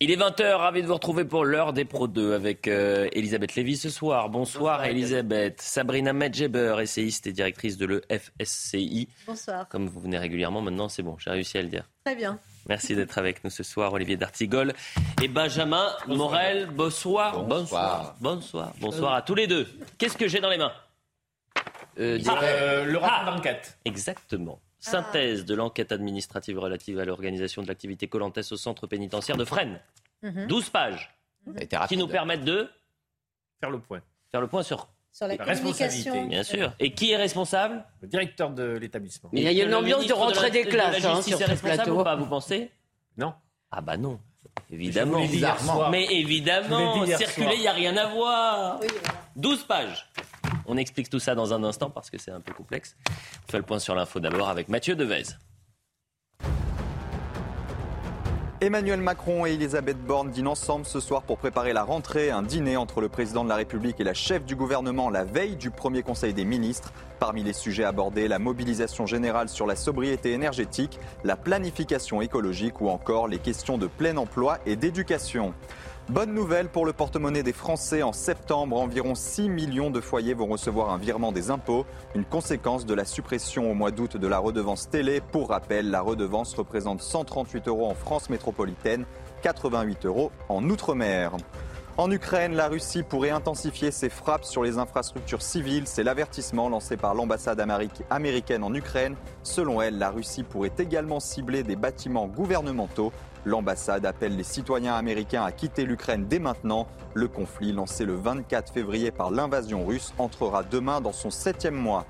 Il est 20h, ravi de vous retrouver pour l'heure des Pro 2 avec euh, Elisabeth Lévy ce soir. Bonsoir, Elisabeth. Sabrina Medjeber, essayiste et directrice de l'EFSCI. Bonsoir. Comme vous venez régulièrement maintenant, c'est bon, j'ai réussi à le dire. Très bien. Merci d'être avec nous ce soir, Olivier D'Artigol et Benjamin Morel. Bonsoir. Bonsoir. Bonsoir. Bonsoir à tous les deux. Qu'est-ce que j'ai dans les mains? Euh, euh, Le rapport ah. d'enquête. Exactement. Synthèse de l'enquête administrative relative à l'organisation de l'activité Colantes au centre pénitentiaire de Fresnes. 12 mhm. pages qui nous permettent de faire le point. Faire le point sur sur la, communication. Bien sûr. Et qui est responsable Le directeur de l'établissement. Mais il y a une ambiance de rentrée des classes hein, sur ce plateau. Ou pas, vous pensez? Non. Ah bah non. Évidemment. Mais évidemment, circuler, il n'y a rien à voir. 12 pages. On explique tout ça dans un instant parce que c'est un peu complexe. On le point sur l'info d'abord avec Mathieu Devez. Emmanuel Macron et Elisabeth Borne dînent ensemble ce soir pour préparer la rentrée. Un dîner entre le président de la République et la chef du gouvernement la veille du premier conseil des ministres. Parmi les sujets abordés, la mobilisation générale sur la sobriété énergétique, la planification écologique ou encore les questions de plein emploi et d'éducation. Bonne nouvelle pour le porte-monnaie des Français. En septembre, environ 6 millions de foyers vont recevoir un virement des impôts, une conséquence de la suppression au mois d'août de la redevance télé. Pour rappel, la redevance représente 138 euros en France métropolitaine, 88 euros en Outre-mer. En Ukraine, la Russie pourrait intensifier ses frappes sur les infrastructures civiles. C'est l'avertissement lancé par l'ambassade américaine en Ukraine. Selon elle, la Russie pourrait également cibler des bâtiments gouvernementaux. L'ambassade appelle les citoyens américains à quitter l'Ukraine dès maintenant. Le conflit, lancé le 24 février par l'invasion russe, entrera demain dans son septième mois.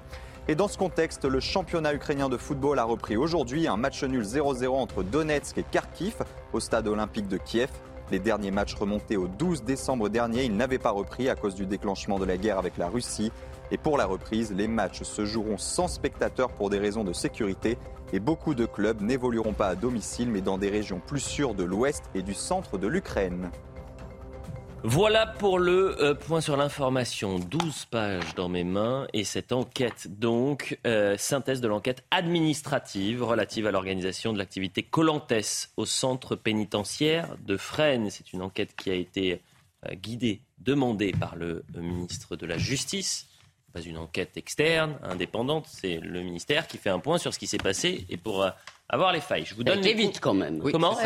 Et dans ce contexte, le championnat ukrainien de football a repris aujourd'hui un match nul 0-0 entre Donetsk et Kharkiv au stade olympique de Kiev. Les derniers matchs remontés au 12 décembre dernier, ils n'avaient pas repris à cause du déclenchement de la guerre avec la Russie. Et pour la reprise, les matchs se joueront sans spectateurs pour des raisons de sécurité et beaucoup de clubs n'évolueront pas à domicile mais dans des régions plus sûres de l'ouest et du centre de l'Ukraine. Voilà pour le euh, point sur l'information. 12 pages dans mes mains et cette enquête, donc, euh, synthèse de l'enquête administrative relative à l'organisation de l'activité Colantes au centre pénitentiaire de Fresnes. C'est une enquête qui a été euh, guidée, demandée par le ministre de la Justice pas une enquête externe, indépendante, c'est le ministère qui fait un point sur ce qui s'est passé et pour euh, avoir les failles. Je vous donne. vite quand même. Comment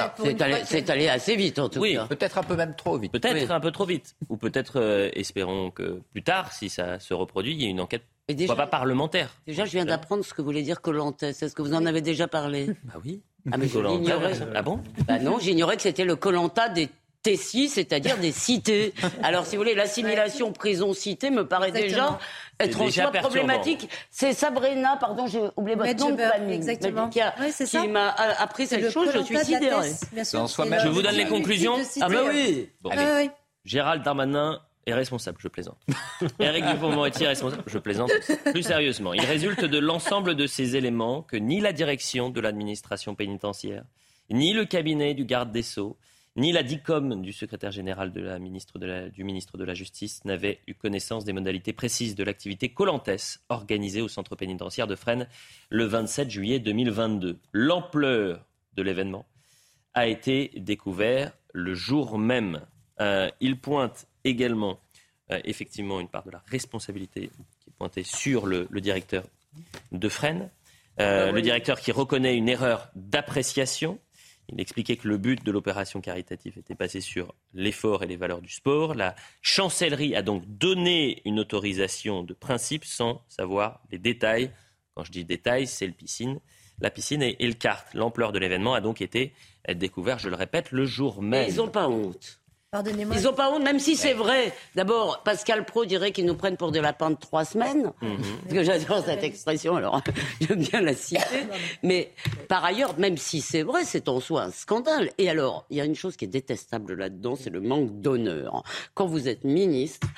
C'est allé, assez vite en tout oui. cas. Peut-être un peu même trop vite. Peut-être un peu trop vite. Ou peut-être, euh, espérons que plus tard, si ça se reproduit, il y ait une enquête. Déjà, pas parlementaire. Déjà, je viens d'apprendre ce que voulait dire Colantes. Est-ce que vous en avez déjà parlé Bah oui. Ah, mais Ah bon? Bah non, j'ignorais que c'était le Colanta des Tessis, c'est-à-dire des cités. Alors, si vous voulez, l'assimilation prison-cité me paraît déjà être en soi problématique. C'est Sabrina, pardon, j'ai oublié votre nom de famille. Exactement. Qui, m'a appris cette chose, je suis sidérée. Je vous donne les conclusions. Ah bah oui. Ah Gérald Darmanin est responsable, je plaisante. Éric Dupond-Moretti est responsable, je plaisante. Plus sérieusement, il résulte de l'ensemble de ces éléments que ni la direction de l'administration pénitentiaire, ni le cabinet du garde des Sceaux, ni la DICOM du secrétaire général de la ministre de la, du ministre de la Justice n'avait eu connaissance des modalités précises de l'activité Colantes organisée au centre pénitentiaire de Fresnes le 27 juillet 2022. L'ampleur de l'événement a été découverte le jour même. Euh, il pointe également euh, effectivement une part de la responsabilité qui est pointée sur le, directeur de Fresnes, euh, ah le directeur qui reconnaît une erreur d'appréciation il expliquait que le but de l'opération caritative était passé sur l'effort et les valeurs du sport. La chancellerie a donc donné une autorisation de principe sans savoir les détails. Quand je dis détails, c'est le piscine, la piscine et, le kart. L'ampleur de l'événement a donc été découverte, je le répète, le jour même. ils n'ont pas honte. Pardonnez-moi. Ils n'ont pas honte, même si c'est vrai. D'abord, Pascal Pro dirait qu'ils nous prennent pour des lapins de trois semaines. Mhm. Parce que j'adore cette expression, alors j'aime bien la citer. Mais par ailleurs, même si c'est vrai, c'est en soi un scandale. Et alors, il y a une chose qui est détestable là-dedans, c'est le manque d'honneur. Quand vous êtes ministre,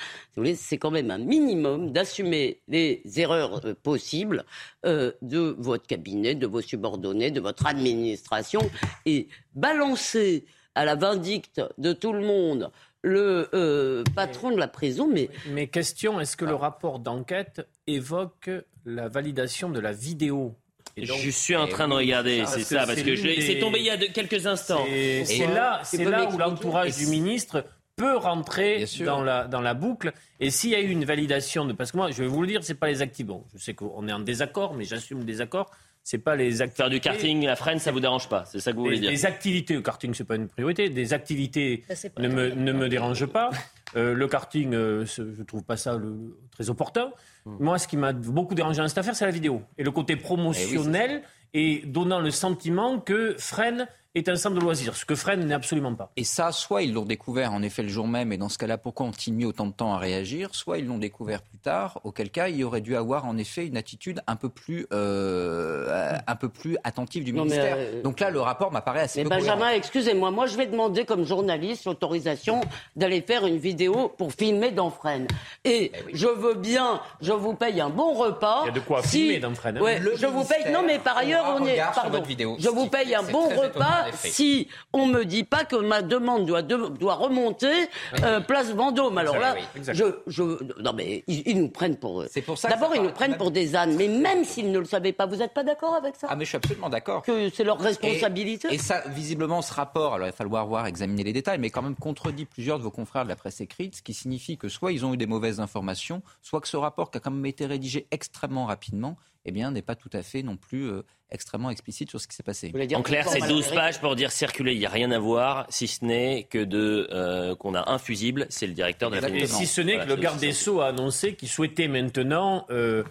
c'est quand même un minimum d'assumer les erreurs euh, possibles euh, de votre cabinet, de vos subordonnés, de votre administration et balancer à la vindicte de tout le monde le euh, patron de la prison. Mais, mais question, est-ce que le rapport d'enquête évoque la validation de la vidéo? Je suis en train de regarder, c'est ça, parce que c'est tombé il y a quelques instants. C'est là, c'est là où l'entourage du ministre peut rentrer dans la, dans la boucle. Et s'il y a eu une validation de... Parce que moi, je vais vous le dire, c'est pas les actifs. Bon, je sais qu'on est en désaccord, mais j'assume le désaccord c'est pas les activités. Faire du karting, la freine, ça vous dérange pas C'est ça que vous voulez dire Les activités, le karting, c'est pas une priorité. Des activités ne me, ne me dérangent pas. Euh, le karting, euh, je trouve pas ça le, très opportun. Hmm. Moi, ce qui m'a beaucoup dérangé dans cette affaire, c'est la vidéo. Et le côté promotionnel et donnant le sentiment que freine est un centre de loisirs, ce que Fresnes n'est absolument pas. Et ça, soit ils l'ont découvert en effet le jour même, et dans ce cas-là, pourquoi ont-ils mis autant de temps à réagir Soit ils l'ont découvert plus tard, auquel cas il y aurait dû avoir en effet une attitude un peu plus, euh, un peu plus attentive du ministère. Euh, Donc là, le rapport m'apparaît assez. Mais Benjamin, excusez-moi, moi je vais demander comme journaliste l'autorisation d'aller faire une vidéo pour filmer dans Fresnes. Et eh je veux bien, je vous paye un bon repas. Il y a de quoi filmer dans Fresnes. Hein. je vous paye. Non, mais par ailleurs, on est. Pardon. Je vous paye un bon repas si on me dit pas que ma demande doit, doit remonter euh, place Vendôme. Alors là, je, non mais ils, nous prennent pour. C'est pour ça. D'abord, ils nous prennent pour des ânes. Mais même s'ils ne le savaient pas, vous n'êtes pas d'accord avec ça? Ah, mais je suis absolument d'accord. Que c'est leur responsabilité? Et, ça, visiblement, ce rapport, alors il va falloir voir, examiner les détails, mais quand même contredit plusieurs de vos confrères de la presse écrite, ce qui signifie que soit ils ont eu des mauvaises informations, soit que ce rapport qui a quand même été rédigé extrêmement rapidement eh bien, n'est pas tout à fait non plus euh, extrêmement explicite sur ce qui s'est passé. En clair, c'est 12 pages pour dire circuler, il n'y a rien à voir, si ce n'est que de euh, qu'on a un fusible, c'est le directeur de la Et si ce n'est que le garde des Sceaux a annoncé qu'il souhaitait maintenant... Euh,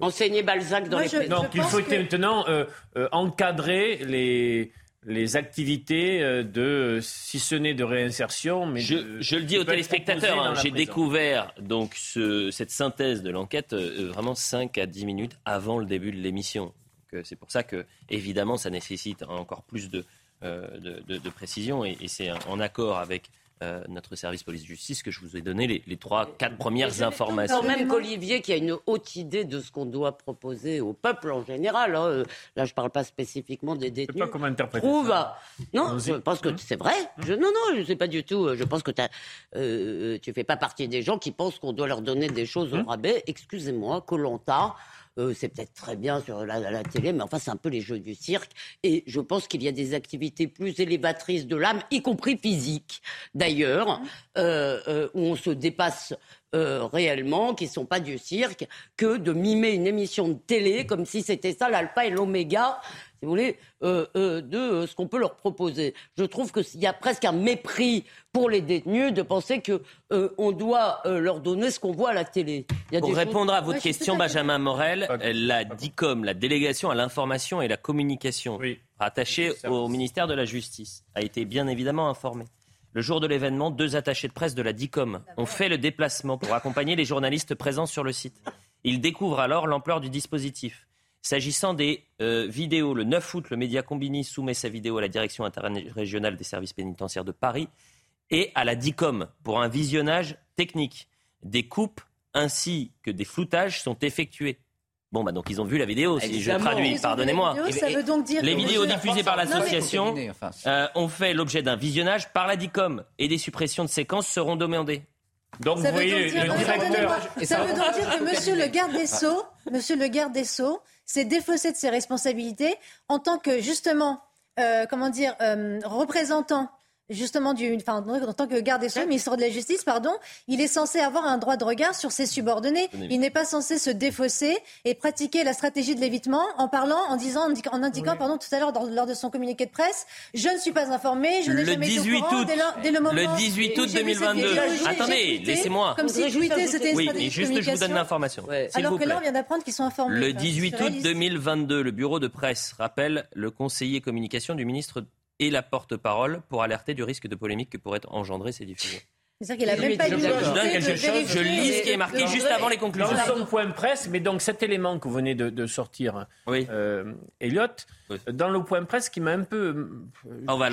Enseigner Balzac dans les Non, qu'il souhaitait maintenant encadrer les les activités euh, de, si ce n'est de réinsertion, mais je, je le dis aux téléspectateurs, hein, j'ai découvert donc ce, cette synthèse de l'enquête euh, vraiment 5 à 10 minutes avant le début de l'émission. Euh, c'est pour ça que, évidemment, ça nécessite encore plus de, de, de, précision et, et c'est en accord avec euh, notre service police-justice que je vous ai donné les, trois, quatre premières informations. même qu'Olivier, qui a une haute idée de ce qu'on doit proposer au peuple en général, hein, euh, là je ne parle pas spécifiquement des détenus, pas comment interpréter trouve... Non, je pense que c'est vrai. Je, non, non, je ne sais pas du tout. Je pense que euh, tu ne fais pas partie des gens qui pensent qu'on doit leur donner des choses au rabais. Excusez-moi, Colanta euh, c'est peut-être très bien sur la, télé, mais enfin, c'est un peu les jeux du cirque. Et je pense qu'il y a des activités plus élévatrices de l'âme, y compris physiques, d'ailleurs, mmh. euh, euh, où on se dépasse réellement, qui ne sont pas du cirque, que de mimer une émission de télé comme si c'était ça l'alpha et l'oméga si vous voulez, euh, euh, de euh, ce qu'on peut leur proposer. Je trouve qu'il y a presque un mépris pour les détenus de penser que on doit leur donner ce qu'on voit à la télé. pour répondre à votre question, Benjamin Morel, la DICOM, la délégation à l'information et la communication, rattachée au ministère de la Justice, a été bien évidemment informée. Le jour de l'événement, deux attachés de presse de la DICOM ont fait le déplacement pour accompagner les journalistes présents sur le site. Ils découvrent alors l'ampleur du dispositif. S'agissant des euh, vidéos, le 9 août, le média Combini soumet sa vidéo à la direction interrégionale des services pénitentiaires de Paris et à la DICOM pour un visionnage technique. Des coupes ainsi que des floutages sont effectués. Bon, bah donc ils ont vu la vidéo, si je traduis, pardonnez-moi. Les vidéos diffusées par l'association euh, ont fait l'objet d'un visionnage par la DICOM et des suppressions de séquences seront demandées. Donc vous voyez, le directeur... Ça veut donc dire que monsieur le garde des Sceaux, monsieur le garde des Sceaux, s'est défaussé de ses responsabilités en tant que justement, euh, comment dire, euh, représentant justement du, enfin, en tant que garde des Sceaux, ministre de la Justice, pardon, il est censé avoir un droit de regard sur ses subordonnés. Il n'est pas censé se défausser et pratiquer la stratégie de l'évitement en parlant, en disant, en indiquant, pardon, tout à l'heure lors de son communiqué de presse, je ne suis pas informé, je n'ai jamais été au courant dès, le, moment. Le 18 août 2022. Attendez, laissez-moi. Comme si c'était une oui, juste je vous donne l'information. Alors que là, on vient d'apprendre qu'ils sont informés. Le 18 août 2022, le bureau de presse rappelle le conseiller communication du ministre et la porte-parole pour alerter du risque de polémique que pourraient engendrer ces diffusions. C'est-à-dire qu'il n'a même pas je, je, lis ce qui est marqué juste avant les conclusions. Son point presse, mais donc cet élément que vous venez de, sortir, oui. euh, Elliot, dans le point presse, ce qui m'a un peu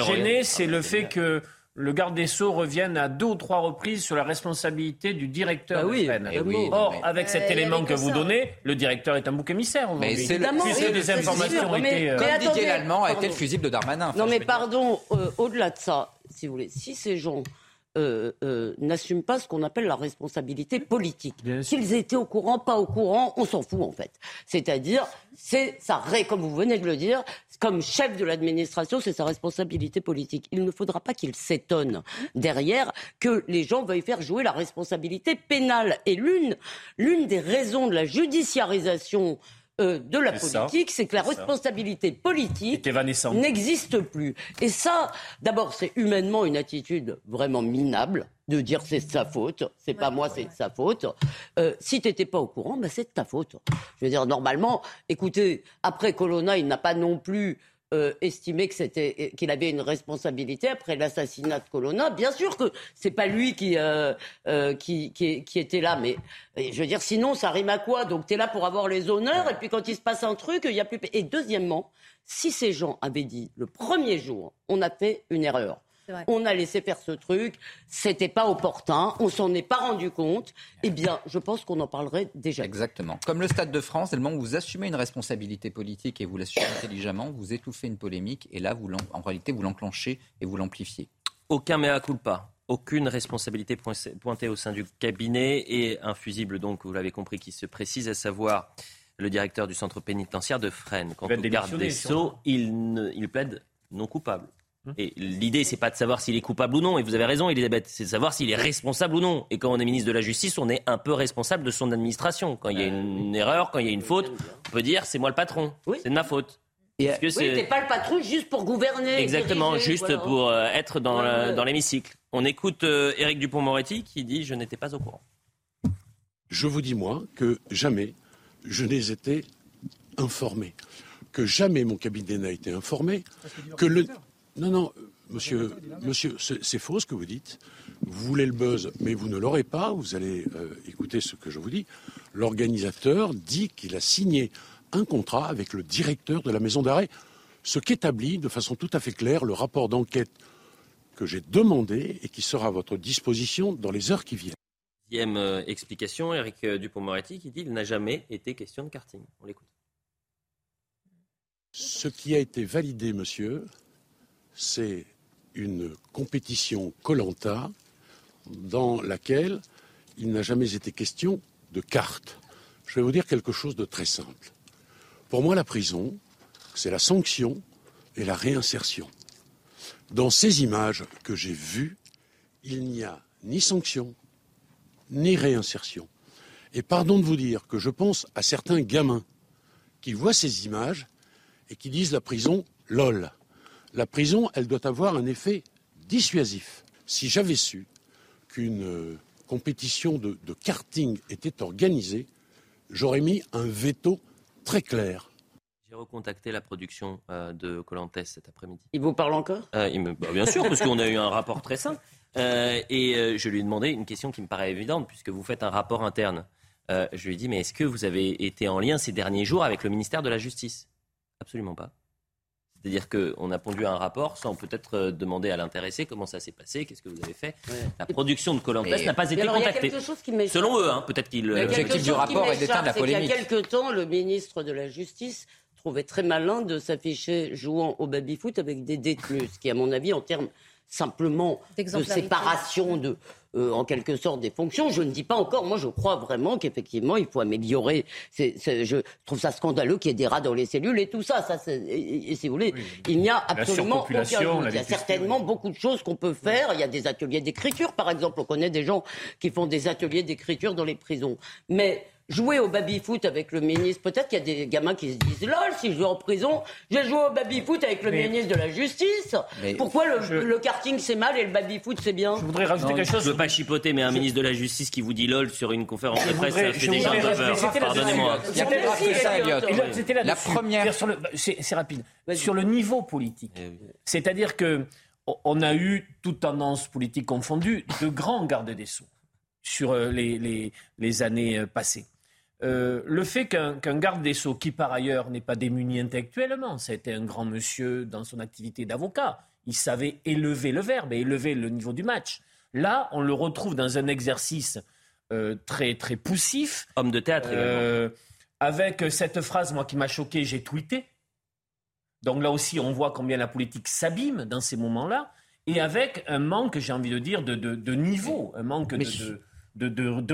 gêné, c'est le fait que le garde des Sceaux revienne à deux ou trois reprises sur la responsabilité du directeur bah oui, oui, Or, avec cet élément que vous donnez, le directeur est un bouc émissaire Mais c'est Puisque des informations ont été... Euh, Comme Didier Lallemand a été le fusible de Darmanin. Non mais pardon, euh, au-delà de ça, si vous voulez, si ces gens euh, euh, n'assument pas ce qu'on appelle la responsabilité politique. Qu'ils étaient au courant, pas au courant, on s'en fout en fait. C'est-à-dire, c'est ça, comme vous venez de le dire, comme chef de l'administration, c'est sa responsabilité politique. Il ne faudra pas qu'il s'étonne derrière que les gens veuillent faire jouer la responsabilité pénale. Et l'une, l'une des raisons de la judiciarisation euh, de la politique, c'est que la responsabilité politique n'existe plus. Et ça, d'abord, c'est humainement une attitude vraiment minable de dire c'est sa faute, c'est pas moi, c'est sa faute. Euh, si t'étais pas au courant, ben c'est de ta faute. Je veux dire, normalement, écoutez, après Colonna, il n'a pas non plus euh, estimé que c'était qu'il avait une responsabilité après l'assassinat de Colonna. Bien sûr que c'est pas lui qui, euh, euh, qui, était là, mais je veux dire, sinon ça rime à quoi? Donc tu es là pour avoir les honneurs, et puis quand il se passe un truc, il y a plus. Et deuxièmement, si ces gens avaient dit le premier jour, on a fait une erreur. On a laissé faire ce truc, c'était pas opportun, on s'en est pas rendu compte. Eh bien, je pense qu'on en parlerait déjà. Exactement. Comme le Stade de France, le moment où vous assumez une responsabilité politique et vous l'assumez intelligemment, vous étouffez une polémique et là, vous en réalité, vous l'enclenchez et vous l'amplifiez. Aucun mea culpa aucune responsabilité pointée au sein du cabinet et un fusible, donc, vous l'avez compris, qui se précise, à savoir le directeur du centre pénitentiaire de Fresnes. Quant au garde des Sceaux, il, il plaide non coupable. Hum. Et l'idée, c'est pas de savoir s'il est coupable ou non. Et vous avez raison, Elisabeth, c'est de savoir s'il est responsable ou non. Et quand on est ministre de la Justice, on est un peu responsable de son administration. Quand il y a une erreur, quand il y a une faute, on peut dire c'est moi le patron, c'est de ma faute. Et oui, t'es pas le patron juste pour gouverner. Exactement, juste pour euh, être dans, dans l'hémicycle. On écoute euh, Éric Dupont-Moretti qui dit je n'étais pas au courant. Je vous dis moi que jamais je n'ai été informé, que jamais mon cabinet n'a été informé, que le non, non, monsieur, monsieur c'est faux ce que vous dites. Vous voulez le buzz, mais vous ne l'aurez pas. Vous allez euh, écouter ce que je vous dis. L'organisateur dit qu'il a signé un contrat avec le directeur de la maison d'arrêt, ce qu'établit de façon tout à fait claire le rapport d'enquête que j'ai demandé et qui sera à votre disposition dans les heures qui viennent. Deuxième euh, explication, Eric euh, Dupont-Moretti qui dit qu'il n'a jamais été question de karting. On l'écoute. Ce qui a été validé, monsieur, c'est une compétition Colanta dans laquelle il n'a jamais été question de cartes. Je vais vous dire quelque chose de très simple. Pour moi, la prison, c'est la sanction et la réinsertion. Dans ces images que j'ai vues, il n'y a ni sanction, ni réinsertion. Et pardon de vous dire que je pense à certains gamins qui voient ces images et qui disent la prison, lol la prison, elle doit avoir un effet dissuasif. Si j'avais su qu'une euh, compétition de, karting était organisée, j'aurais mis un veto très clair. J'ai recontacté la production euh, de Colantes cet après-midi. Il vous parle encore? Euh, il me... Bah, bien sûr, parce qu'on a eu un rapport très simple. et je lui ai demandé une question qui me paraît évidente, puisque vous faites un rapport interne. je lui ai dit, mais est-ce que vous avez été en lien ces derniers jours avec le ministère de la Justice? Absolument pas. C'est-à-dire qu'on a pondu un rapport sans peut-être euh, demander à l'intéressé comment ça s'est passé, qu'est-ce que vous avez fait. La production de Colantes n'a pas été contactée. Selon eux, hein, peut-être qu'il. L'objectif du rapport est d'éteindre la polémique. Il y a quelque temps, le ministre de la Justice trouvait très malin de s'afficher jouant au baby-foot avec des détenus, ce qui, à mon avis, en termes simplement de séparation de, euh, en quelque sorte des fonctions. Je ne dis pas encore, moi je crois vraiment qu'effectivement il faut améliorer. je trouve ça scandaleux qu'il y ait des rats dans les cellules et tout ça. ça et, si vous voulez, il n'y a absolument aucun Il y a certainement beaucoup de choses qu'on peut faire. Il y a des ateliers d'écriture, par exemple. On connaît des gens qui font des ateliers d'écriture dans les prisons. Mais jouer au baby-foot avec le ministre. Peut-être qu'il y a des gamins qui se disent lol, si je vais en prison, j'ai joué au baby-foot avec le ministre de la Justice. Pourquoi le, karting c'est mal et le baby-foot c'est bien? Je voudrais rajouter quelque chose. Je veux pas chipoter, mais un ministre de la Justice qui vous dit lol sur une conférence de presse, ça fait déjà un peu peur. Pardonnez-moi. C'était la première. C'est rapide. Sur le niveau politique. Eh C'est-à-dire que on a eu, toute tendance politique confondue, de grands gardes des Sceaux sur euh, les, années euh, passées. Euh, le fait qu'un garde des Sceaux, qui par ailleurs n'est pas démuni intellectuellement, c'était un grand monsieur dans son activité d'avocat, il savait élever le verbe et élever le niveau du match. Là, on le retrouve dans un exercice très, très poussif. Homme de théâtre Avec cette phrase, moi, qui m'a choqué, j'ai tweeté. Donc là aussi, on voit combien la politique s'abîme dans ces moments-là, et avec un manque, j'ai envie de dire, de, niveau, un manque de,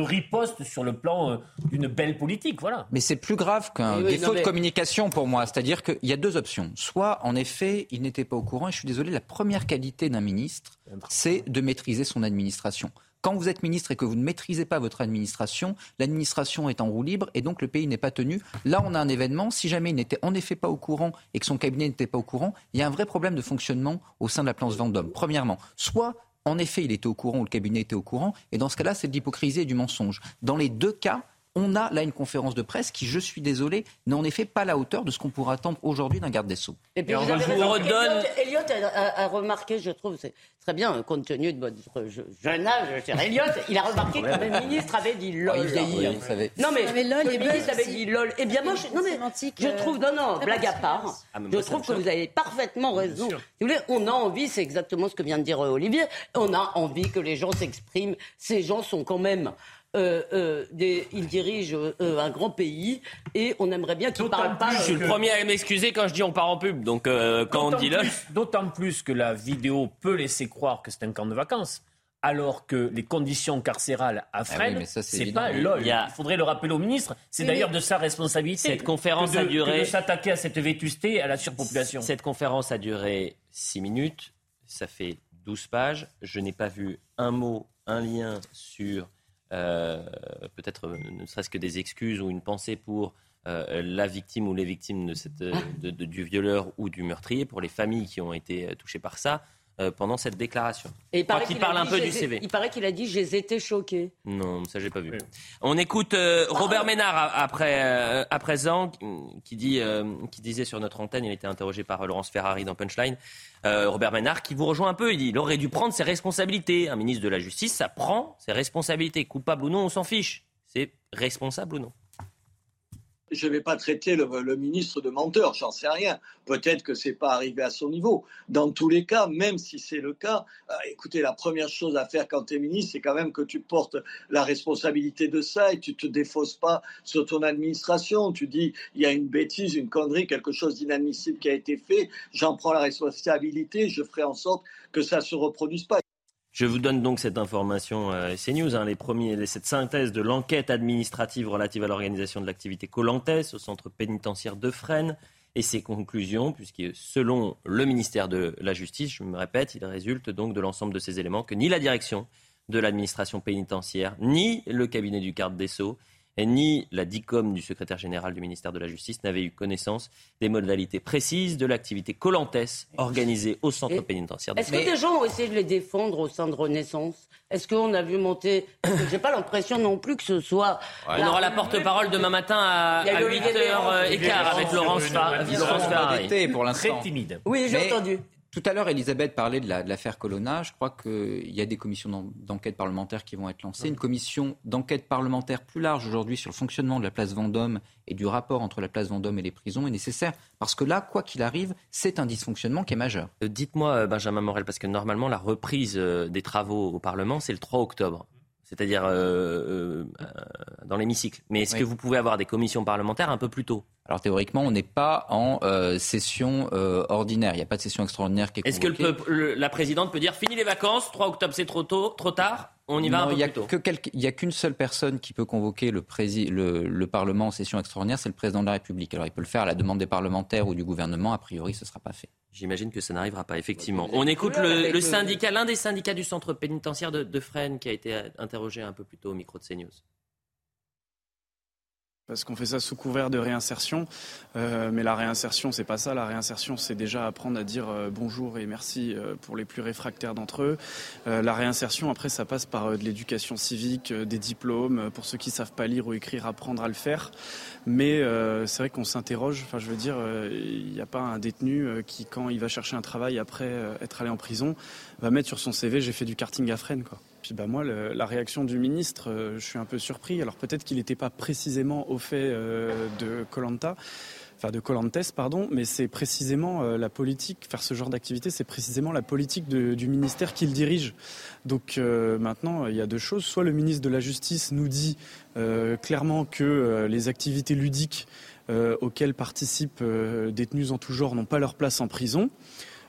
riposte sur le plan euh, d'une belle politique. Voilà. Mais c'est plus grave qu'un défaut de communication pour moi. C'est-à-dire qu'il y a deux options. Soit, en effet, il n'était pas au courant, et je suis désolé, la première qualité d'un ministre, c'est de maîtriser son administration. Quand vous êtes ministre et que vous ne maîtrisez pas votre administration, l'administration est en roue libre et donc le pays n'est pas tenu. Là, on a un événement. Si jamais il n'était en effet pas au courant et que son cabinet n'était pas au courant, il y a un vrai problème de fonctionnement au sein de la place Vendôme. Premièrement, soit en effet, il était au courant ou le cabinet était au courant, et dans ce cas-là, c'est de l'hypocrisie et du mensonge. Dans les deux cas, on a là une conférence de presse qui, je suis désolé, n'est en effet pas à la hauteur de ce qu'on pourrait attendre aujourd'hui d'un garde des Sceaux. Et puis, vous avez redonne... Elliot, a, remarqué, je trouve, c'est très bien, compte tenu de votre jeune âge, cher Elliot, il a remarqué que le ministre avait dit LOL. il vieillit, hein, vous savez. Non, mais, mais LOL, le ministre avait dit LOL. Eh bien, moi, je, non, mais, je euh, trouve, non, non, blague à part, ah, je trouve que vous avez parfaitement raison. Si vous voulez, on a envie, c'est exactement ce que vient de dire euh, Olivier, on a envie que les gens s'expriment. Ces gens sont quand même euh, euh, il dirige euh, un grand pays et on aimerait bien qu'il parle pas. Je suis le premier à m'excuser quand je dis on part en pub. Donc quand on dit là. D'autant plus que la vidéo peut laisser croire que c'est un camp de vacances alors que les conditions carcérales à ah Fresnes, c'est pas lol. Il, faudrait le rappeler au ministre. C'est d'ailleurs de sa responsabilité. Cette conférence a duré. de s'attaquer à cette vétusté, à la surpopulation. Cette conférence a duré 6 minutes. Ça fait 12 pages. Je n'ai pas vu un mot, un lien sur peut-être euh, ne serait-ce que des excuses ou une pensée pour euh, la victime ou les victimes de cette, du violeur ou du meurtrier, pour les familles qui ont été touchées par ça. Euh, pendant cette déclaration. Et il paraît qu'il parle un peu du CV. Il paraît qu'il a dit j'ai été choqué. Non, ça j'ai pas vu. On écoute euh, Robert Ménard après euh, à présent qui dit qui disait sur notre antenne, il était interrogé par Laurence Ferrari dans Punchline. Robert Ménard qui vous rejoint un peu, il dit il aurait dû prendre ses responsabilités. Un ministre de la Justice, ça prend ses responsabilités, coupable ou non, on s'en fiche. C'est responsable ou non je ne vais pas traiter le, ministre de menteur, j'en sais rien. Peut-être que ce n'est pas arrivé à son niveau. Dans tous les cas, même si c'est le cas, euh, écoutez, la première chose à faire quand tu es ministre, c'est quand même que tu portes la responsabilité de ça et tu ne te défausses pas sur ton administration. Tu dis, il y a une bêtise, une connerie, quelque chose d'inadmissible qui a été fait, j'en prends la responsabilité, je ferai en sorte que ça ne se reproduise pas. Je vous donne donc cette information euh, CNews, hein, les premiers, cette synthèse de l'enquête administrative relative à l'organisation de l'activité Colantes au centre pénitentiaire de Fresnes et ses conclusions, puisque selon le ministère de la Justice, je me répète, il résulte donc de l'ensemble de ces éléments que ni la direction de l'administration pénitentiaire, ni le cabinet du garde des Sceaux, ni la DICOM du secrétaire général du ministère de la Justice n'avaient eu connaissance des modalités précises de l'activité Colantes organisée au centre pénitentiaire. Est-ce que des gens ont essayé de les défendre au sein de Renaissance? Est-ce qu'on a vu monter? J'ai pas l'impression non plus que ce soit. On aura la porte-parole demain matin à, 8h15 avec Laurence Farah. pour l'instant. Très timide. Oui, j'ai entendu. Tout à l'heure, Elisabeth parlait de l'affaire Colonna. Je crois qu'il y a des commissions d'enquête parlementaire qui vont être lancées. Une commission d'enquête parlementaire plus large aujourd'hui sur le fonctionnement de la place Vendôme et du rapport entre la place Vendôme et les prisons est nécessaire. Parce que là, quoi qu'il arrive, c'est un dysfonctionnement qui est majeur. Euh, dites-moi, euh, Benjamin Morel, parce que normalement, la reprise euh, des travaux au Parlement, c'est le 3 octobre c'est-à-dire dans l'hémicycle. Mais est-ce que vous pouvez avoir des commissions parlementaires un peu plus tôt? Alors théoriquement, on n'est pas en euh, session euh, ordinaire. Il n'y a pas de session extraordinaire qui est Est-ce que la présidente peut dire fini les vacances, 3 octobre c'est trop tôt, trop tard? On y va un peu plus tôt. Il n'y a qu'une seule personne qui peut convoquer le, le, Parlement en session extraordinaire, c'est le président de la République. Alors il peut le faire à la demande des parlementaires ou du gouvernement. A priori, ce ne sera pas fait. J'imagine que ça n'arrivera pas, effectivement. On écoute le, syndicat, l'un des syndicats du centre pénitentiaire de, de Fresnes qui a été interrogé un peu plus tôt au micro de CNews. Parce qu'on fait ça sous couvert de réinsertion, euh, mais la réinsertion, c'est pas ça. La réinsertion, c'est déjà apprendre à dire euh, bonjour et merci euh, pour les plus réfractaires d'entre eux. la réinsertion, après, ça passe par de l'éducation civique, des diplômes, pour ceux qui savent pas lire ou écrire, apprendre à le faire. Mais c'est vrai qu'on s'interroge. Enfin, je veux dire, il n'y a pas un détenu qui, quand il va chercher un travail après être allé en prison, va mettre sur son CV j'ai fait du karting à Fresnes, quoi. Puis bah moi, la réaction du ministre, euh, je suis un peu surpris. Alors peut-être qu'il n'était pas précisément au fait euh, de Colanta, enfin de Colantes, pardon, mais c'est précisément euh, la politique, faire ce genre d'activité, c'est précisément la politique du ministère qu'il dirige. Donc maintenant, il y a deux choses. Soit le ministre de la Justice nous dit clairement que les activités ludiques auxquelles participent détenus en tout genre n'ont pas leur place en prison,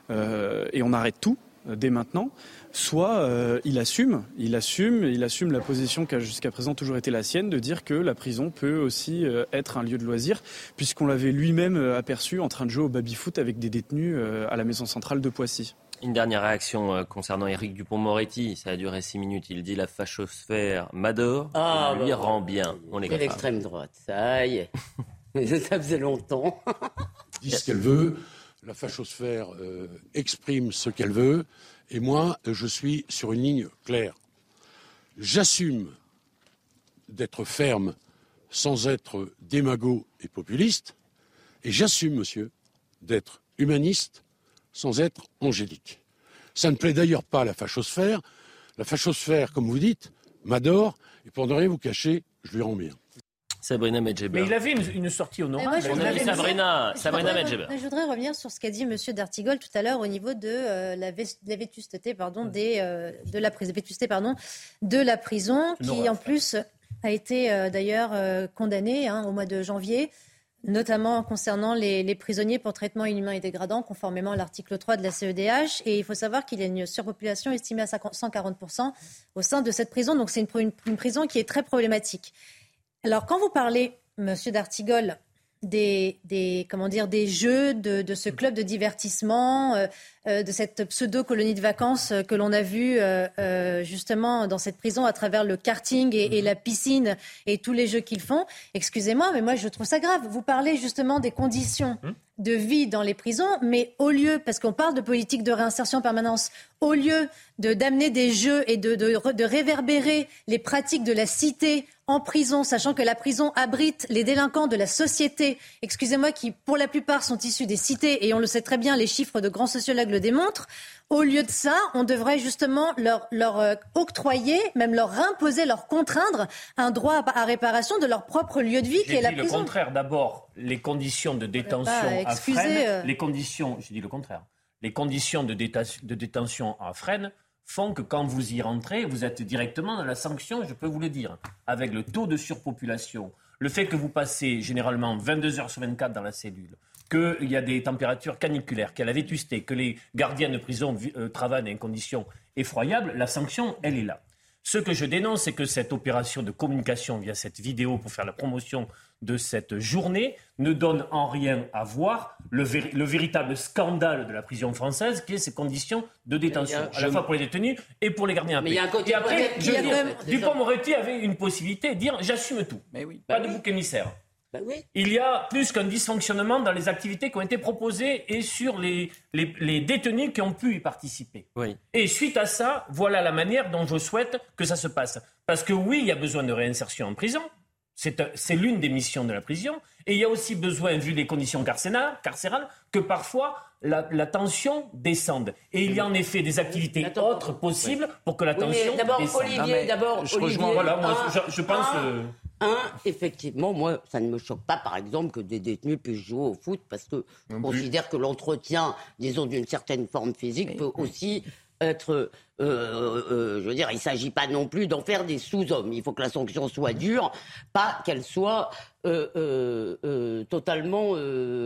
et on arrête tout dès maintenant soit euh, il assume, il assume, il assume la position qui a jusqu'à présent toujours été la sienne, de dire que la prison peut aussi euh, être un lieu de loisir, puisqu'on l'avait lui-même euh, aperçu en train de jouer au baby-foot avec des détenus à la maison centrale de Poissy. Une dernière réaction concernant Éric Dupont-Moretti. Ça a duré six minutes. Il dit la fachosphère m'adore, ah, lui bah, rend bien. On est l'extrême droite. Ça y est. ça faisait longtemps. dit ce qu'elle veut. La fachosphère exprime ce qu'elle veut. Et moi, je suis sur une ligne claire. J'assume d'être ferme sans être démago et populiste, et j'assume, monsieur, d'être humaniste sans être angélique. Ça ne plaît d'ailleurs pas à la fachosphère. La fachosphère, comme vous dites, m'adore, et pour ne rien vous cacher, je lui rends bien. Sabrina Medjeber. Mais il avait une, sortie honorable. On a Sabrina, Sabrina Medjeber. Je voudrais revenir sur ce qu'a dit M. Dartigol tout à l'heure au niveau de euh, la, vétusté, pardon, des, euh, de la vétusté, pardon, de la prison, qui en plus a été euh, d'ailleurs condamnée hein, au mois de janvier notamment concernant les, les, prisonniers pour traitement inhumain et dégradant, conformément à l'article 3 de la CEDH. Et il faut savoir qu'il y a une surpopulation estimée à 140% au sein de cette prison. Donc c'est une, une, prison qui est très problématique. Alors, quand vous parlez, Monsieur D'Artigol, des, des, comment dire, des jeux de, de ce club de divertissement, euh, euh, de cette pseudo-colonie de vacances que l'on a vu euh, justement dans cette prison à travers le karting et, et la piscine et tous les jeux qu'ils font. Excusez-moi, mais moi je trouve ça grave. Vous parlez justement des conditions hum de vie dans les prisons, mais au lieu, parce qu'on parle de politique de réinsertion en permanence, au lieu de d'amener des jeux et de, de, réverbérer les pratiques de la cité en prison, sachant que la prison abrite les délinquants de la société, excusez-moi, qui pour la plupart sont issus des cités, et on le sait très bien, les chiffres de grands sociologues le démontrent, au lieu de ça, on devrait justement leur, leur euh, octroyer, même leur imposer, leur contraindre un droit à, réparation de leur propre lieu de vie qui est la prison. le contraire. D'abord, les conditions de détention à Fresnes, euh. les conditions, j'ai dit le contraire, les conditions de, de détention à Fresnes font que quand vous y rentrez, vous êtes directement dans la sanction, je peux vous le dire, avec le taux de surpopulation, le fait que vous passez généralement 22 heures sur 24 dans la cellule, qu'il y a des températures caniculaires, qu'il y a la vétusté, que les gardiens de prison euh, travaillent dans des conditions effroyables, la sanction, elle est là. Ce que je dénonce, c'est que cette opération de communication via cette vidéo pour faire la promotion de cette journée ne donne en rien à voir le, véritable scandale de la prison française, qui est ces conditions de détention, à la fois pour les détenus et pour les gardiens à paix. Et après, Dupont-Moretti avait une possibilité de dire j'assume tout, Mais oui. pas de bouc émissaire. Ben Il y a plus qu'un dysfonctionnement dans les activités qui ont été proposées et sur les, les, détenus qui ont pu y participer. Et suite à ça, voilà la manière dont je souhaite que ça se passe. Parce que oui, il y a besoin de réinsertion en prison. C'est l'une des missions de la prison. Et il y a aussi besoin, vu les conditions carcérales, carcérales que parfois la, tension descende. Et il y a en effet des activités autres possibles pour que la tension D'abord, Olivier, d'abord, Olivier. Voilà, moi, je, pense. Euh, un, effectivement, moi, ça ne me choque pas, par exemple, que des détenus puissent jouer au foot, parce que je considère que l'entretien, disons, d'une certaine forme physique peut aussi être, euh, euh, je veux dire, il ne s'agit pas non plus d'en faire des sous-hommes. Il faut que la sanction soit dure, pas qu'elle soit euh, totalement,